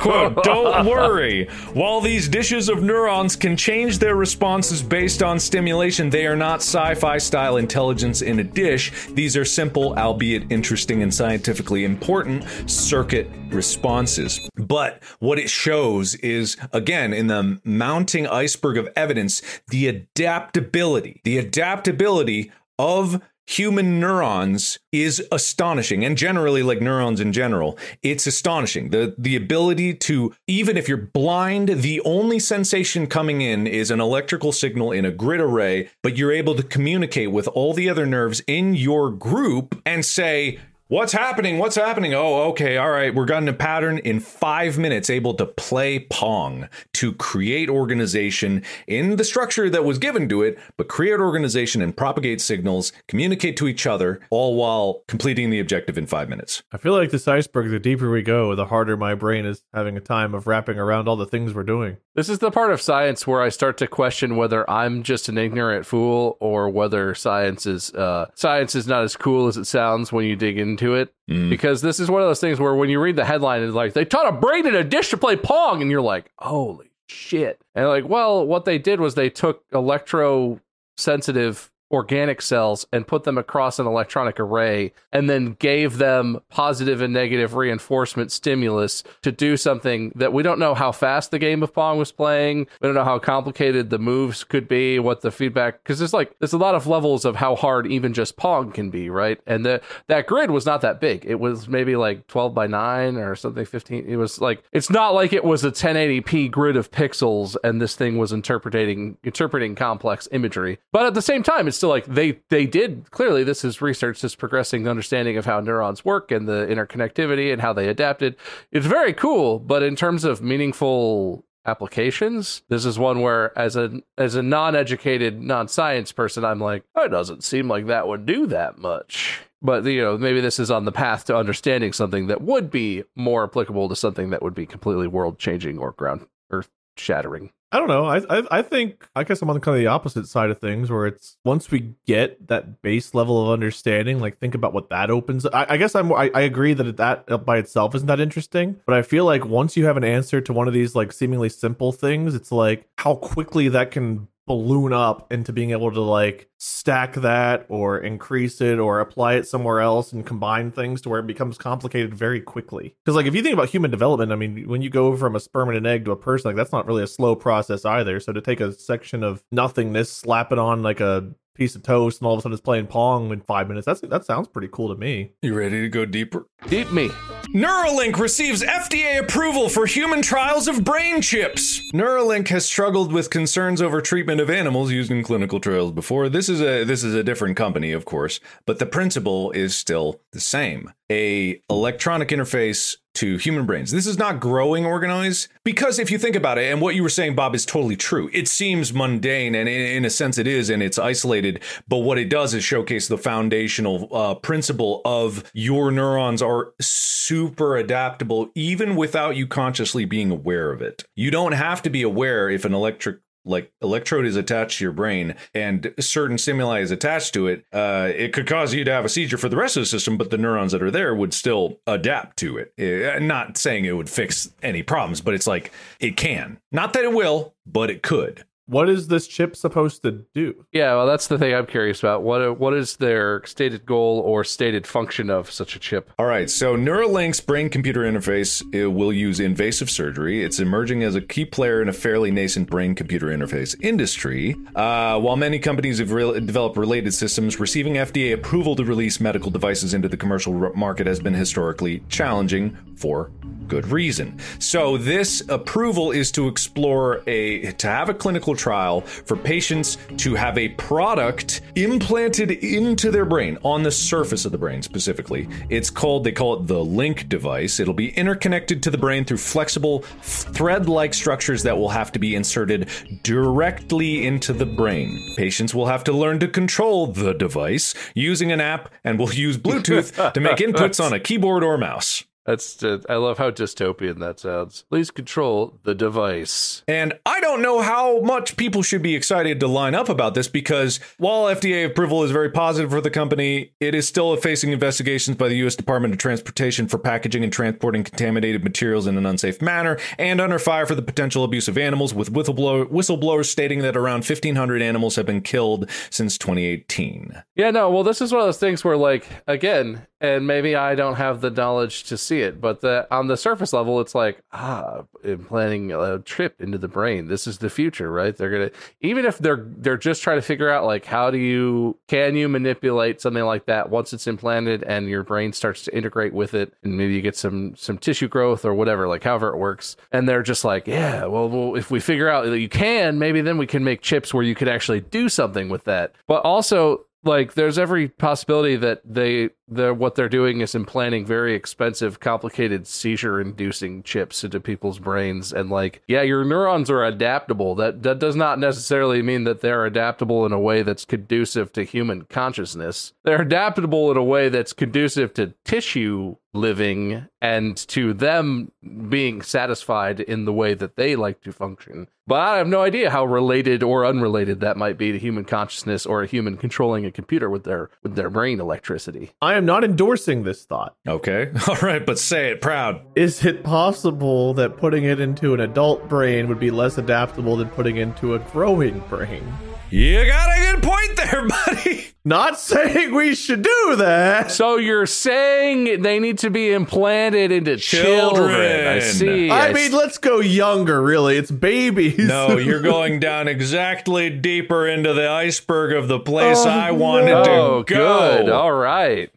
Quote, don't worry. While these dishes of neurons can change their responses based on stimulation, they are not sci fi style intelligence in a dish. These are simple, albeit interesting and scientifically important, circuit responses. But what it shows is, again, in the mounting iceberg of evidence, the adaptability, the adaptability of human neurons is astonishing and generally like neurons in general it's astonishing the the ability to even if you're blind the only sensation coming in is an electrical signal in a grid array but you're able to communicate with all the other nerves in your group and say What's happening? What's happening? Oh, okay. All right. We're gotten a pattern in five minutes, able to play Pong to create organization in the structure that was given to it, but create organization and propagate signals, communicate to each other, all while completing the objective in five minutes. I feel like this iceberg, the deeper we go, the harder my brain is having a time of wrapping around all the things we're doing. This is the part of science where I start to question whether I'm just an ignorant fool or whether science is uh, science is not as cool as it sounds when you dig into it. Because this is one of those things where when you read the headline, it's like they taught a brain in a dish to play pong, and you're like, holy shit! And like, well, what they did was they took electro sensitive organic cells and put them across an electronic array and then gave them positive and negative reinforcement stimulus to do something that we don't know how fast the game of pong was playing. We don't know how complicated the moves could be what the feedback because there's like there's a lot of levels of how hard even just pong can be right? And the that grid was not that big. It was maybe like 12 by 9 or something 15 it was like it's not like it was a 1080p grid of pixels and this thing was interpreting interpreting complex imagery. But at the same time it's still like they they did clearly this is research that's progressing the understanding of how neurons work and the interconnectivity and how they adapted it's very cool but in terms of meaningful applications this is one where as a as a non-educated non-science person i'm like oh, it doesn't seem like that would do that much. But you know maybe this is on the path to understanding something that would be more applicable to something that would be completely world changing or ground earth shattering I don't know. I, I I think I guess I'm on kind of the opposite side of things, where it's once we get that base level of understanding, like think about what that opens. I, I guess I'm I, I agree that that by itself isn't that interesting, but I feel like once you have an answer to one of these like seemingly simple things, it's like how quickly that can balloon up into being able to like stack that or increase it or apply it somewhere else and combine things to where it becomes complicated very quickly. Because like if you think about human development, I mean, when you go from a sperm and an egg to a person, like that's not really a slow process either. So to take a section of nothingness, slap it on like a piece of toast, and all of a sudden it's playing pong in five minutes. That's that sounds pretty cool to me. You ready to go deeper? deep me Neuralink receives FDA approval for human trials of brain chips. Neuralink has struggled with concerns over treatment of animals used in clinical trials before. This is a this is a different company, of course, but the principle is still the same. A electronic interface to human brains. This is not growing organoids because if you think about it, and what you were saying, Bob, is totally true. It seems mundane, and in, in a sense, it is, and it's isolated. But what it does is showcase the foundational uh, principle of your neurons are super adaptable, even without you consciously being aware of it. You don't have to be aware if an electric like electrode is attached to your brain and certain stimuli is attached to it, uh, it could cause you to have a seizure for the rest of the system, but the neurons that are there would still adapt to it. Uh, not saying it would fix any problems, but it's like it can. Not that it will, but it could. What is this chip supposed to do? Yeah, well, that's the thing I'm curious about. What what is their stated goal or stated function of such a chip? All right, so Neuralink's brain computer interface will use invasive surgery. It's emerging as a key player in a fairly nascent brain computer interface industry. Uh, while many companies have re- developed related systems, receiving FDA approval to release medical devices into the commercial market has been historically challenging for good reason. So this approval is to explore a to have a clinical trial for patients to have a product implanted into their brain on the surface of the brain specifically. It's called they call it the link device. It'll be interconnected to the brain through flexible thread-like structures that will have to be inserted directly into the brain. Patients will have to learn to control the device using an app and will use Bluetooth to make *laughs* inputs on a keyboard or mouse. That's uh, I love how dystopian that sounds. Please control the device. And I don't know how much people should be excited to line up about this because while FDA approval is very positive for the company, it is still facing investigations by the U.S. Department of Transportation for packaging and transporting contaminated materials in an unsafe manner, and under fire for the potential abuse of animals, with whistleblower, whistleblowers stating that around 1,500 animals have been killed since 2018. Yeah, no, well, this is one of those things where, like, again, and maybe I don't have the knowledge to see it, but the, on the surface level, it's like ah, implanting a trip into the brain. This is the future, right? They're gonna even if they're they're just trying to figure out like how do you can you manipulate something like that once it's implanted and your brain starts to integrate with it, and maybe you get some some tissue growth or whatever, like however it works. And they're just like, yeah, well, well if we figure out that you can, maybe then we can make chips where you could actually do something with that. But also like there's every possibility that they the what they're doing is implanting very expensive complicated seizure inducing chips into people's brains. And like yeah your neurons are adaptable. That that does not necessarily mean that they're adaptable in a way that's conducive to human consciousness. They're adaptable in a way that's conducive to tissue living and to them being satisfied in the way that they like to function. But I have no idea how related or unrelated that might be to human consciousness or a human controlling a computer with their with their brain electricity. I am not endorsing this thought. Okay. *laughs* All right, but say it proud. Is it possible that putting it into an adult brain would be less adaptable than putting it into a growing brain? You got a good point there, *laughs* buddy. Not *laughs* saying we should do that. So you're saying they need to be implanted into children. Children. I see. I I mean, s- let's go younger, really. It's babies. No, *laughs* you're going down exactly deeper into the iceberg of the place Oh, I wanted oh, to go. good. All right.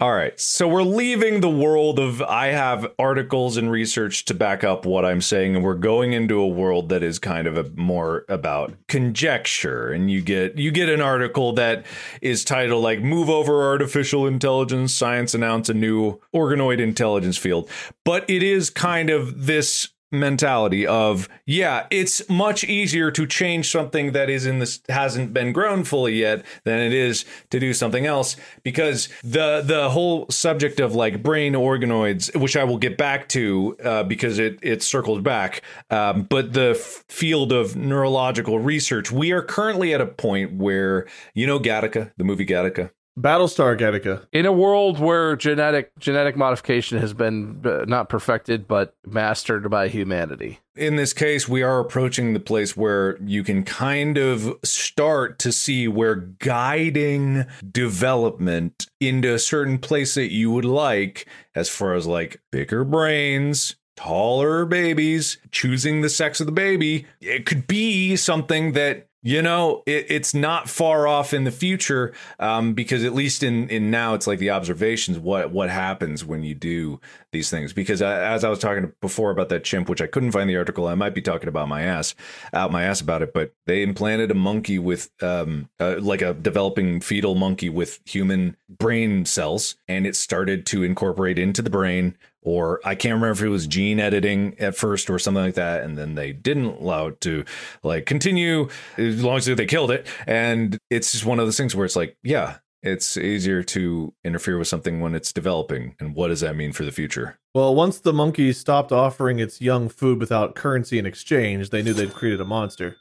All right. So we're leaving the world of I have articles and research to back up what I'm saying, and we're going into a world that is kind of a more about conjecture. And you get you get an article that is titled like Move Over Artificial Intelligence, Science Announce a New Organoid Intelligence Field. But it is kind of this mentality of yeah it's much easier to change something that is in this hasn't been grown fully yet than it is to do something else. Because the the whole subject of like brain organoids which i will get back to uh, because it it circles back um, but the f- field of neurological research we are currently at a point where you know gattaca the movie gattaca Battlestar Gattaca. In a world where genetic genetic modification has been uh, not perfected but mastered by humanity. in this case, we are approaching the place where you can kind of start to see where guiding development into a certain place that you would like, as far as like bigger brains, taller babies, choosing the sex of the baby, it could be something that You know, it, it's not far off in the future um, because at least in, in now it's like the observations what what happens when you do these things. Because I, as I was talking before about that chimp, which I couldn't find the article, I might be talking about my ass out my ass about it, but they implanted a monkey with um, uh, like a developing fetal monkey with human brain cells, and it started to incorporate into the brain or I can't remember if it was gene editing at first or something like that, and then they didn't allow it to like continue as long as they killed it. And it's just one of those things where it's like, yeah, it's easier to interfere with something when it's developing. And what does that mean for the future? Well, once the monkey stopped offering its young food without currency in exchange, they knew they'd created a monster.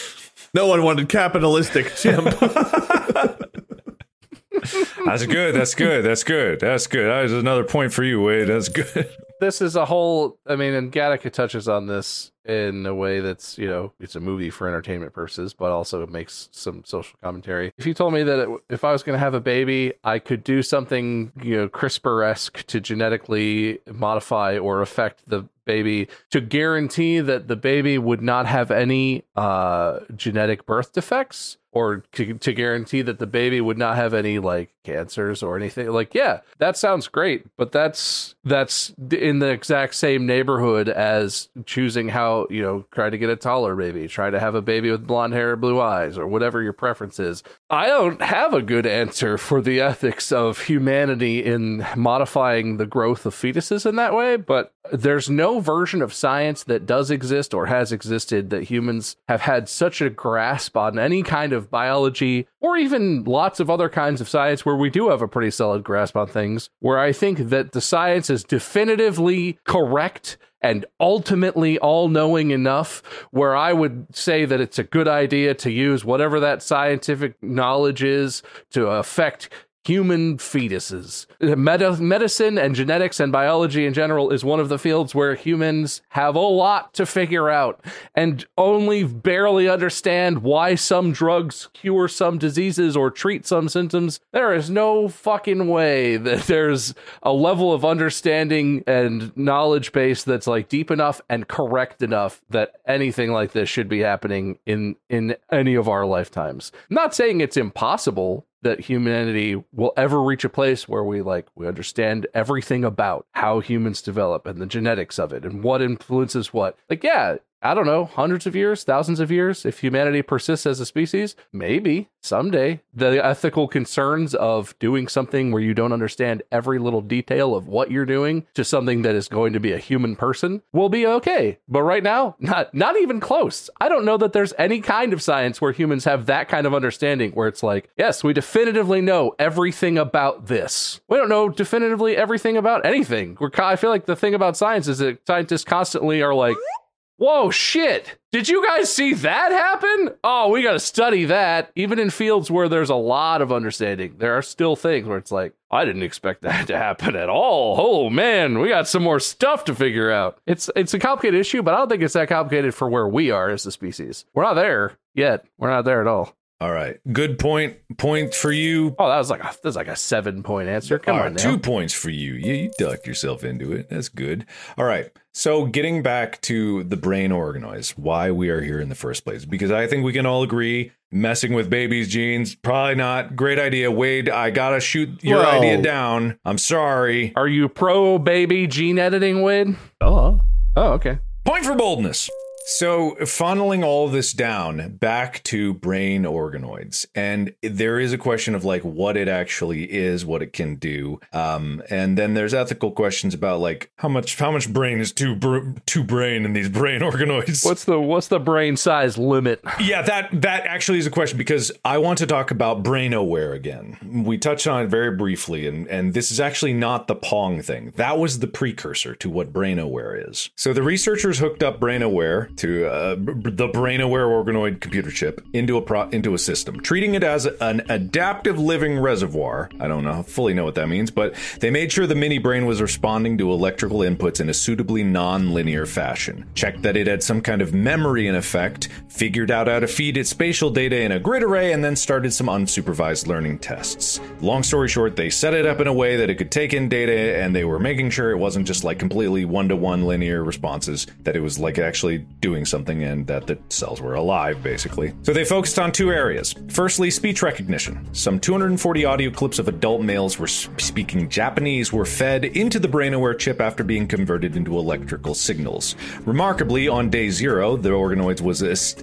*laughs* no one wanted capitalistic chimp. *laughs* That's good. That's good. That's good. That's good. That is another point for you, Wade. That's good. This is a whole. I mean, and Gattaca touches on this in a way that's you know it's a movie for entertainment purposes, but also it makes some social commentary. If you told me that it, if I was going to have a baby, I could do something you know CRISPR esque to genetically modify or affect the baby to guarantee that the baby would not have any uh, genetic birth defects or to, to guarantee that the baby would not have any like cancers or anything like yeah that sounds great but that's that's in the exact same neighborhood as choosing how you know try to get a taller baby try to have a baby with blonde hair or blue eyes or whatever your preference is. I don't have a good answer for the ethics of humanity in modifying the growth of fetuses in that way but there's no version of science that does exist or has existed that humans have had such a grasp on any kind of biology or even lots of other kinds of science where we do have a pretty solid grasp on things, where I think that the science is definitively correct and ultimately all knowing enough where I would say that it's a good idea to use whatever that scientific knowledge is to affect human fetuses. Medicine and genetics and biology in general is one of the fields where humans have a lot to figure out and only barely understand why some drugs cure some diseases or treat some symptoms. There is no fucking way that there's a level of understanding and knowledge base that's like deep enough and correct enough that anything like this should be happening in in any of our lifetimes. I'm not saying it's impossible that humanity will ever reach a place where we like we understand everything about how humans develop and the genetics of it and what influences what. Like yeah, I don't know, hundreds of years, thousands of years, if humanity persists as a species, maybe someday the ethical concerns of doing something where you don't understand every little detail of what you're doing to something that is going to be a human person will be okay. But right now, not not even close. I don't know that there's any kind of science where humans have that kind of understanding where it's like, yes, we definitively know everything about this. We don't know definitively everything about anything. We're I feel like the thing about science is that scientists constantly are like Whoa, shit. Did you guys see that happen? Oh, we got to study that. Even in fields where there's a lot of understanding, there are still things where it's like, I didn't expect that to happen at all. Oh man, we got some more stuff to figure out. It's it's a complicated issue, but I don't think it's that complicated for where we are as a species. We're not there yet. We're not there at all. All right. Good point. Point for you. Oh, that was like a, that was like a seven point answer. Come All on, right, two points for you. You, you ducked yourself into it. That's good. All right. So, getting back to the brain organoids, why we are here in the first place, because I think we can all agree messing with babies' genes, probably not great idea. Wade, I gotta shoot your Well- idea down. I'm sorry. Are you pro baby gene editing, Wade? oh, Oh, okay. Point for boldness. So, funneling all this down back to brain organoids, and there is a question of like what it actually is, what it can do, um, and then there's ethical questions about like how much how much brain is too br- too brain in these brain *laughs* organoids. What's the what's the brain size limit? Yeah, that that actually is a question because I want to talk about Brainoware again. We touched on it very briefly, and and this is actually not the Pong thing. That was the precursor to what Brainoware is. So the researchers hooked up Brainoware to uh, b- the Brainoware organoid computer chip into a pro- into a system, treating it as an adaptive living reservoir. I don't know fully know what that means, but they made sure the mini brain was responding to electrical inputs in a suitably non-linear fashion. Checked that it had some kind of memory in effect, figured out how to feed its spatial data in a grid array, and then started some unsupervised learning tests. Long story short, they set it up in a way that it could take in data, and they were making sure it wasn't just like completely one-to-one linear responses, that it was like actually doing doing something and that the cells were alive, basically. So they focused on two areas. Firstly, speech recognition. Some 240 audio clips of adult males were speaking Japanese were fed into the Brainoware chip after being converted into electrical signals. Remarkably, on day zero, the organoids was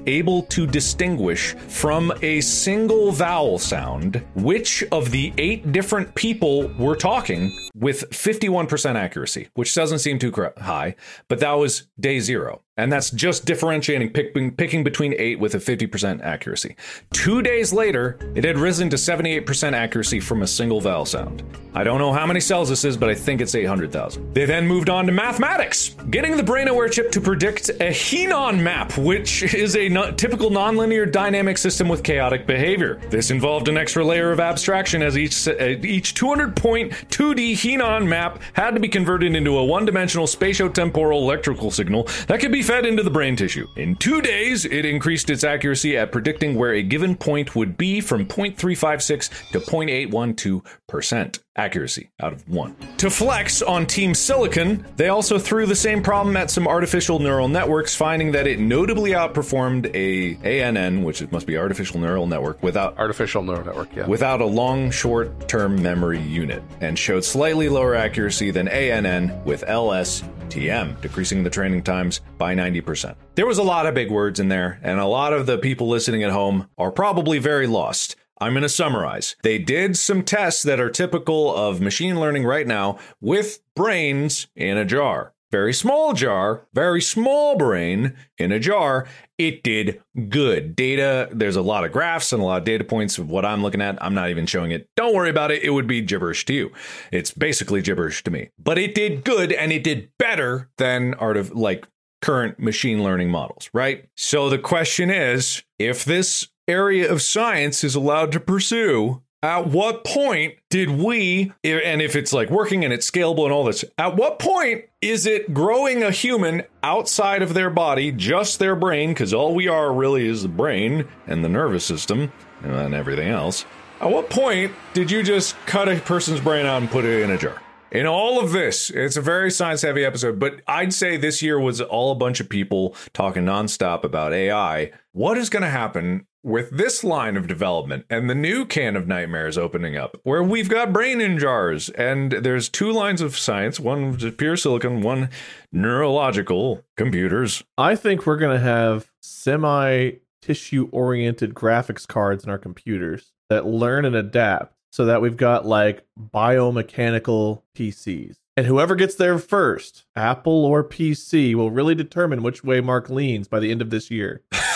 able to distinguish from a single vowel sound which of the eight different people were talking with 51% accuracy, which doesn't seem too high, but that was day zero. And that's just differentiating, picking, picking between eight with a 50% accuracy. Two days later, it had risen to 78% accuracy from a single vowel sound. I don't know how many cells this is, but I think it's 800,000. They then moved on to mathematics, getting the Brainoware chip to predict a Henon map, which is a no- typical nonlinear dynamic system with chaotic behavior. This involved an extra layer of abstraction as each, uh, each 200 point 2D Henon map had to be converted into a one dimensional spatiotemporal electrical signal that could be fed into the brain tissue. In two days, it increased its accuracy at predicting where a given point would be from 0.356 to 0.812% accuracy out of one. To flex on Team Silicon, they also threw the same problem at some artificial neural networks, finding that it notably outperformed a ANN, which it must be artificial neural network, without artificial neural network, yeah, without a long short-term memory unit, and showed slightly lower accuracy than ANN with LS TM, decreasing the training times by 90%. There was a lot of big words in there, and a lot of the people listening at home are probably very lost. I'm going to summarize. They did some tests that are typical of machine learning right now with brains in a jar. Very small jar, very small brain in a jar. It did good. Data, there's a lot of graphs and a lot of data points of what I'm looking at. I'm not even showing it. Don't worry about it. It would be gibberish to you. It's basically gibberish to me. But it did good and it did better than art of like current machine learning models, right? So the question is if this area of science is allowed to pursue, at what point did we, and if it's like working and it's scalable and all this, at what point is it growing a human outside of their body, just their brain, because all we are really is the brain and the nervous system and everything else? At what point did you just cut a person's brain out and put it in a jar? In all of this, it's a very science heavy episode, but I'd say this year was all a bunch of people talking nonstop about AI. What is going to happen with this line of development and the new can of nightmares opening up, where we've got brain in jars, and there's two lines of science one pure silicon, one neurological computers. I think we're going to have semi tissue oriented graphics cards in our computers that learn and adapt so that we've got like biomechanical PCs. And whoever gets there first, Apple or PC, will really determine which way Mark leans by the end of this year. *laughs*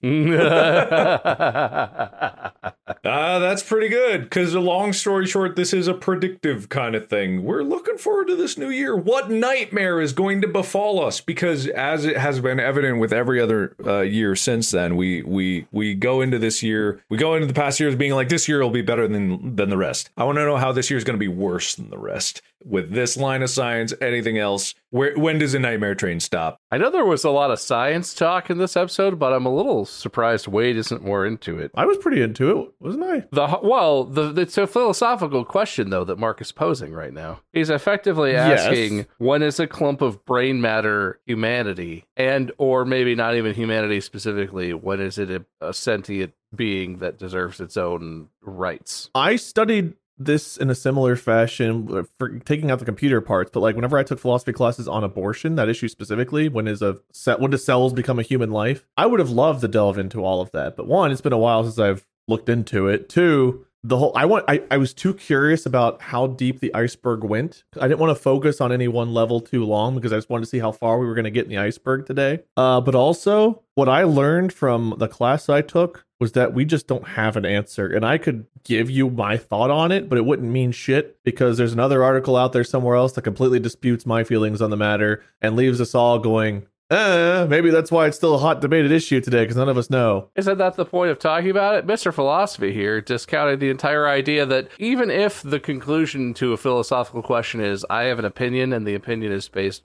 uh, *laughs* that's pretty good. Because, long story short, this is a predictive kind of thing. We're looking forward to this new year. What nightmare is going to befall us? Because, as it has been evident with every other uh, year since then, we we we go into this year, we go into the past years being like, this year will be better than than the rest. I want to know how this year is going to be worse than the rest with this line of science, anything else? Where when does a nightmare train stop? I know there was a lot of science talk in this episode, but I'm a little surprised Wade isn't more into it. I was pretty into it, wasn't I? The well, the, it's a philosophical question though that Mark is posing right now. He's effectively asking yes. when is a clump of brain matter humanity, and or maybe not even humanity specifically. When is it a, a sentient being that deserves its own rights? I studied this in a similar fashion uh, for taking out the computer parts but like whenever i took philosophy classes on abortion that issue specifically when is a when do cells become a human life? I would have loved to delve into all of that but one it's been a while since i've looked into it. Two the whole i want I, I was too curious about how deep the iceberg went. I didn't want to focus on any one level too long because i just wanted to see how far we were going to get in the iceberg today. Uh, but also what i learned from the class i took was that we just don't have an answer. And I could give you my thought on it, but it wouldn't mean shit because there's another article out there somewhere else that completely disputes my feelings on the matter and leaves us all going, uh, maybe that's why it's still a hot debated issue today because none of us know. Isn't that the point of talking about it? Mr. Philosophy here discounted the entire idea that even if the conclusion to a philosophical question is, I have an opinion and the opinion is based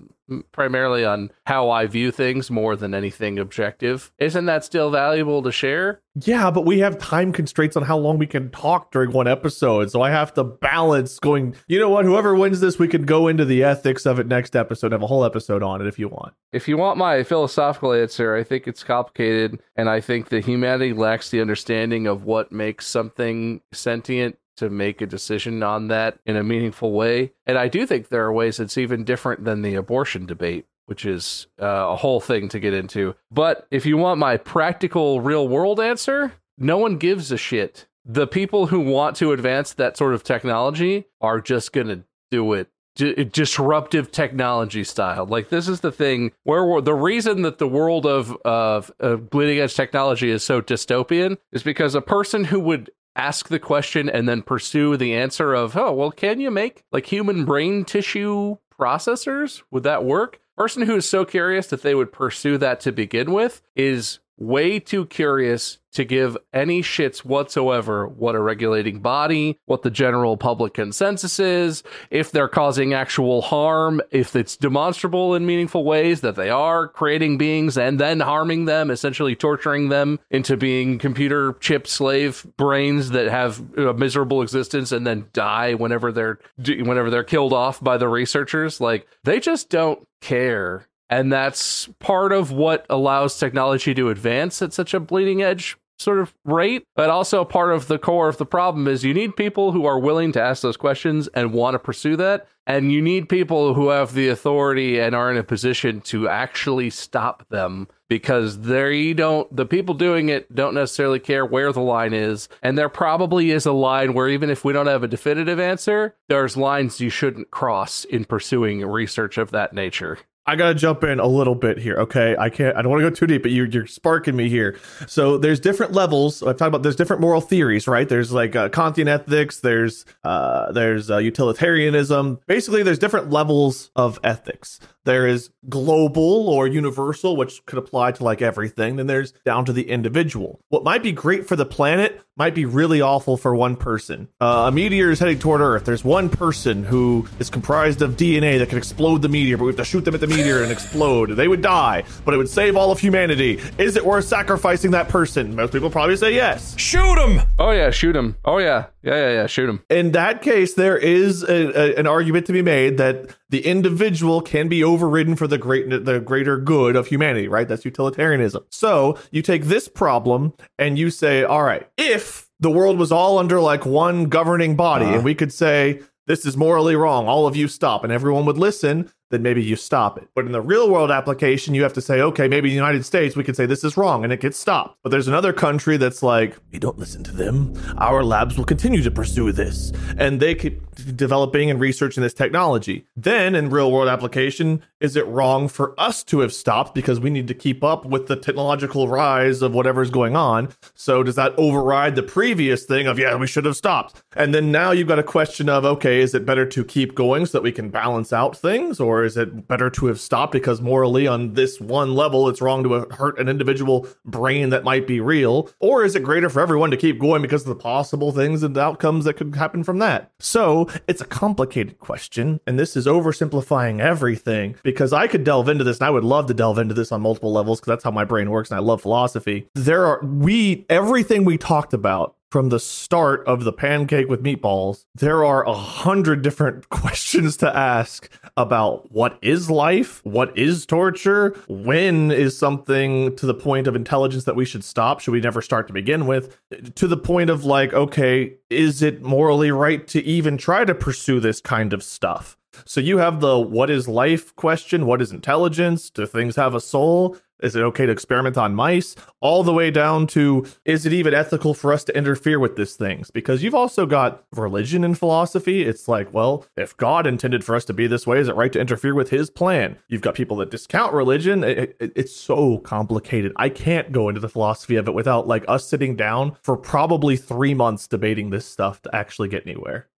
primarily on how I view things more than anything objective, isn't that still valuable to share? Yeah, but we have time constraints on how long we can talk during one episode. So I have to balance going, you know what? Whoever wins this, we can go into the ethics of it next episode, have a whole episode on it if you want. If you want my philosophical answer, I think it's complicated, and I think that humanity lacks the understanding of what makes something sentient to make a decision on that in a meaningful way. And I do think there are ways it's even different than the abortion debate, which is uh, a whole thing to get into. But if you want my practical, real world answer, no one gives a shit. The people who want to advance that sort of technology are just going to do it D- disruptive technology style. Like this is the thing where the reason that the world of of, of bleeding edge technology is so dystopian is because a person who would ask the question and then pursue the answer of, oh, well, can you make like human brain tissue processors? Would that work? Person who is so curious that they would pursue that to begin with is way too curious to give any shits whatsoever what a regulating body, what the general public consensus is, if they're causing actual harm, if it's demonstrable in meaningful ways that they are creating beings and then harming them, essentially torturing them into being computer chip slave brains that have a miserable existence and then die whenever they're whenever they're killed off by the researchers. Like they just don't care and that's part of what allows technology to advance at such a bleeding edge sort of rate. But also part of the core of the problem is you need people who are willing to ask those questions and want to pursue that. And you need people who have the authority and are in a position to actually stop them because they don't the people doing it don't necessarily care where the line is and there probably is a line where even if we don't have a definitive answer there's lines you shouldn't cross in pursuing research of that nature I gotta jump in a little bit here, okay? I can't. I don't want to go too deep, but you're you're sparking me here. So there's different levels. I've talked about there's different moral theories, right? There's like uh, Kantian ethics. There's uh, there's uh, utilitarianism. Basically, there's different levels of ethics. There is global or universal, which could apply to like everything. Then there's down to the individual. What might be great for the planet might be really awful for one person. Uh, a meteor is heading toward Earth. There's one person who is comprised of DNA that can explode the meteor, but we have to shoot them at the meteor and explode. They would die, but it would save all of humanity. Is it worth sacrificing that person? Most people probably say yes. Shoot him! Oh yeah, shoot him. Oh yeah, yeah, yeah, yeah. Shoot him. In that case, there is a, a, an argument to be made that the individual can be overridden for the great the greater good of humanity. Right? That's utilitarianism. So you take this problem and you say, all right, if the world was all under like one governing body, uh-huh. and we could say this is morally wrong. All of you stop, and everyone would listen then maybe you stop it. But in the real world application, you have to say, okay, maybe the United States, we could say this is wrong and it gets stopped. But there's another country that's like, we don't listen to them. Our labs will continue to pursue this. And they keep developing and researching this technology. Then in real world application, is it wrong for us to have stopped because we need to keep up with the technological rise of whatever's going on? So does that override the previous thing of, yeah, we should have stopped? And then now you've got a question of, okay, is it better to keep going so that we can balance out things? Or is it better to have stopped because morally on this one level it's wrong to hurt an individual brain that might be real? Or is it greater for everyone to keep going because of the possible things and outcomes that could happen from that? So it's a complicated question, and this is oversimplifying everything because I could delve into this and I would love to delve into this on multiple levels because that's how my brain works and I love philosophy. There are we everything we talked about from the start of the pancake with meatballs, there are a hundred different *laughs* questions to ask about what is life, what is torture, when is something to the point of intelligence that we should stop, should we never start to begin with, to the point of like, okay, is it morally right to even try to pursue this kind of stuff? So you have the what is life question, what is intelligence? Do things have a soul? Is it okay to experiment on mice? All the way down to is it even ethical for us to interfere with these things? Because you've also got religion and philosophy. It's like, well, if God intended for us to be this way, is it right to interfere with his plan? You've got people that discount religion. It, it, it's so complicated. I can't go into the philosophy of it without like us sitting down for probably three months debating this stuff to actually get anywhere.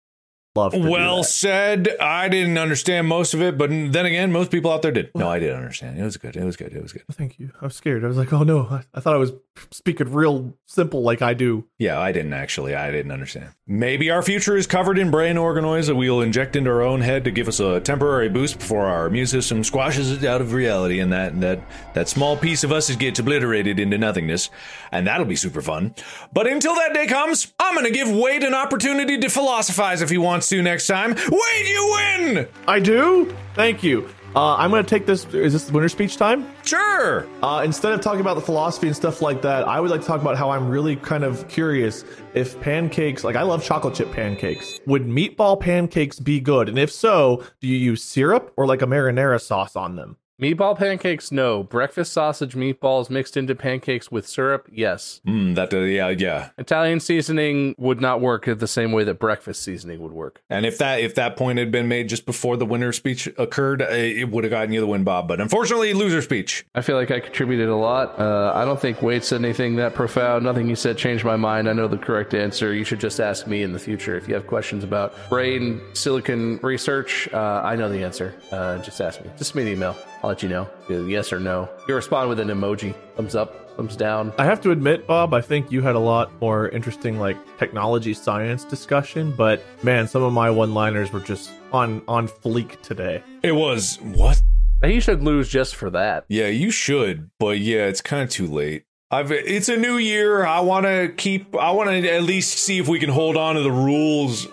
Love. To do Well that. said. I didn't understand most of it, but then again, most people out there did. No, I didn't understand. It was good. It was good. It was good. Thank you. I was scared. I was like, oh no, I, I thought I was speaking real simple like I do. Yeah, I didn't actually. I didn't understand. Maybe our future is covered in brain organoids that we'll inject into our own head to give us a temporary boost before our immune system squashes it out of reality, and that that that small piece of us gets obliterated into nothingness, and that'll be super fun. But until that day comes, I'm gonna give Wade an opportunity to philosophize if he wants to next time. Wade, you win. I do. Thank you. Uh, I'm going to take this. Is this winter speech time? Sure. Uh, instead of talking about the philosophy and stuff like that, I would like to talk about how I'm really kind of curious if pancakes, like I love chocolate chip pancakes, would meatball pancakes be good? And if so, do you use syrup or like a marinara sauce on them? Meatball pancakes, no. Breakfast sausage meatballs mixed into pancakes with syrup, yes. Mm, that uh, yeah yeah. Italian seasoning would not work the same way that breakfast seasoning would work. And if that if that point had been made just before the winner speech occurred, uh, it would have gotten you the win, Bob. But unfortunately, loser speech. I feel like I contributed a lot. Uh, I don't think Wade said anything that profound. Nothing he said changed my mind. I know the correct answer. You should just ask me in the future if you have questions about brain silicon research. Uh, I know the answer. Uh, just ask me. Just send me an email. I'll let you know. Yes or no. You respond with an emoji. Thumbs up. Thumbs down. I have to admit, Bob, I think you had a lot more interesting like technology science discussion, but man, some of my one-liners were just on on fleek today. It was what? He should lose just for that. Yeah, you should, but yeah, it's kind of too late. I've it's a new year. I want to keep. I want to at least see if we can hold on to the rules.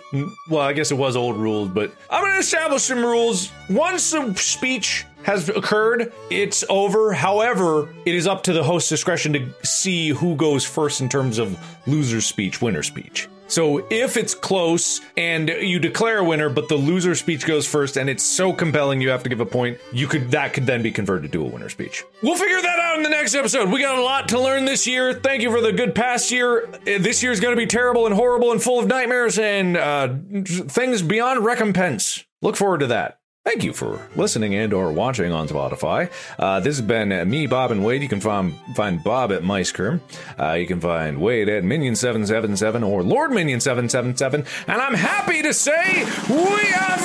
Well, I guess it was old rules, but I'm going to establish some rules. Once the speech has occurred, it's over. However, it is up to the host's discretion to see who goes first in terms of loser speech, winner speech. So if it's close and you declare a winner, but the loser speech goes first and it's so compelling you have to give a point, you could that could then be converted to a winner speech. We'll figure that out in the next episode. We got a lot to learn this year. Thank you for the good past year. This year is going to be terrible and horrible and full of nightmares and uh, things beyond recompense. Look forward to that. Thank you for listening and or watching on Spotify. Uh, this has been me, Bob, and Wade. You can find, find Bob at Micecream. Uh, you can find Wade at Minion777 or Lord Minion777. And I'm happy to say we have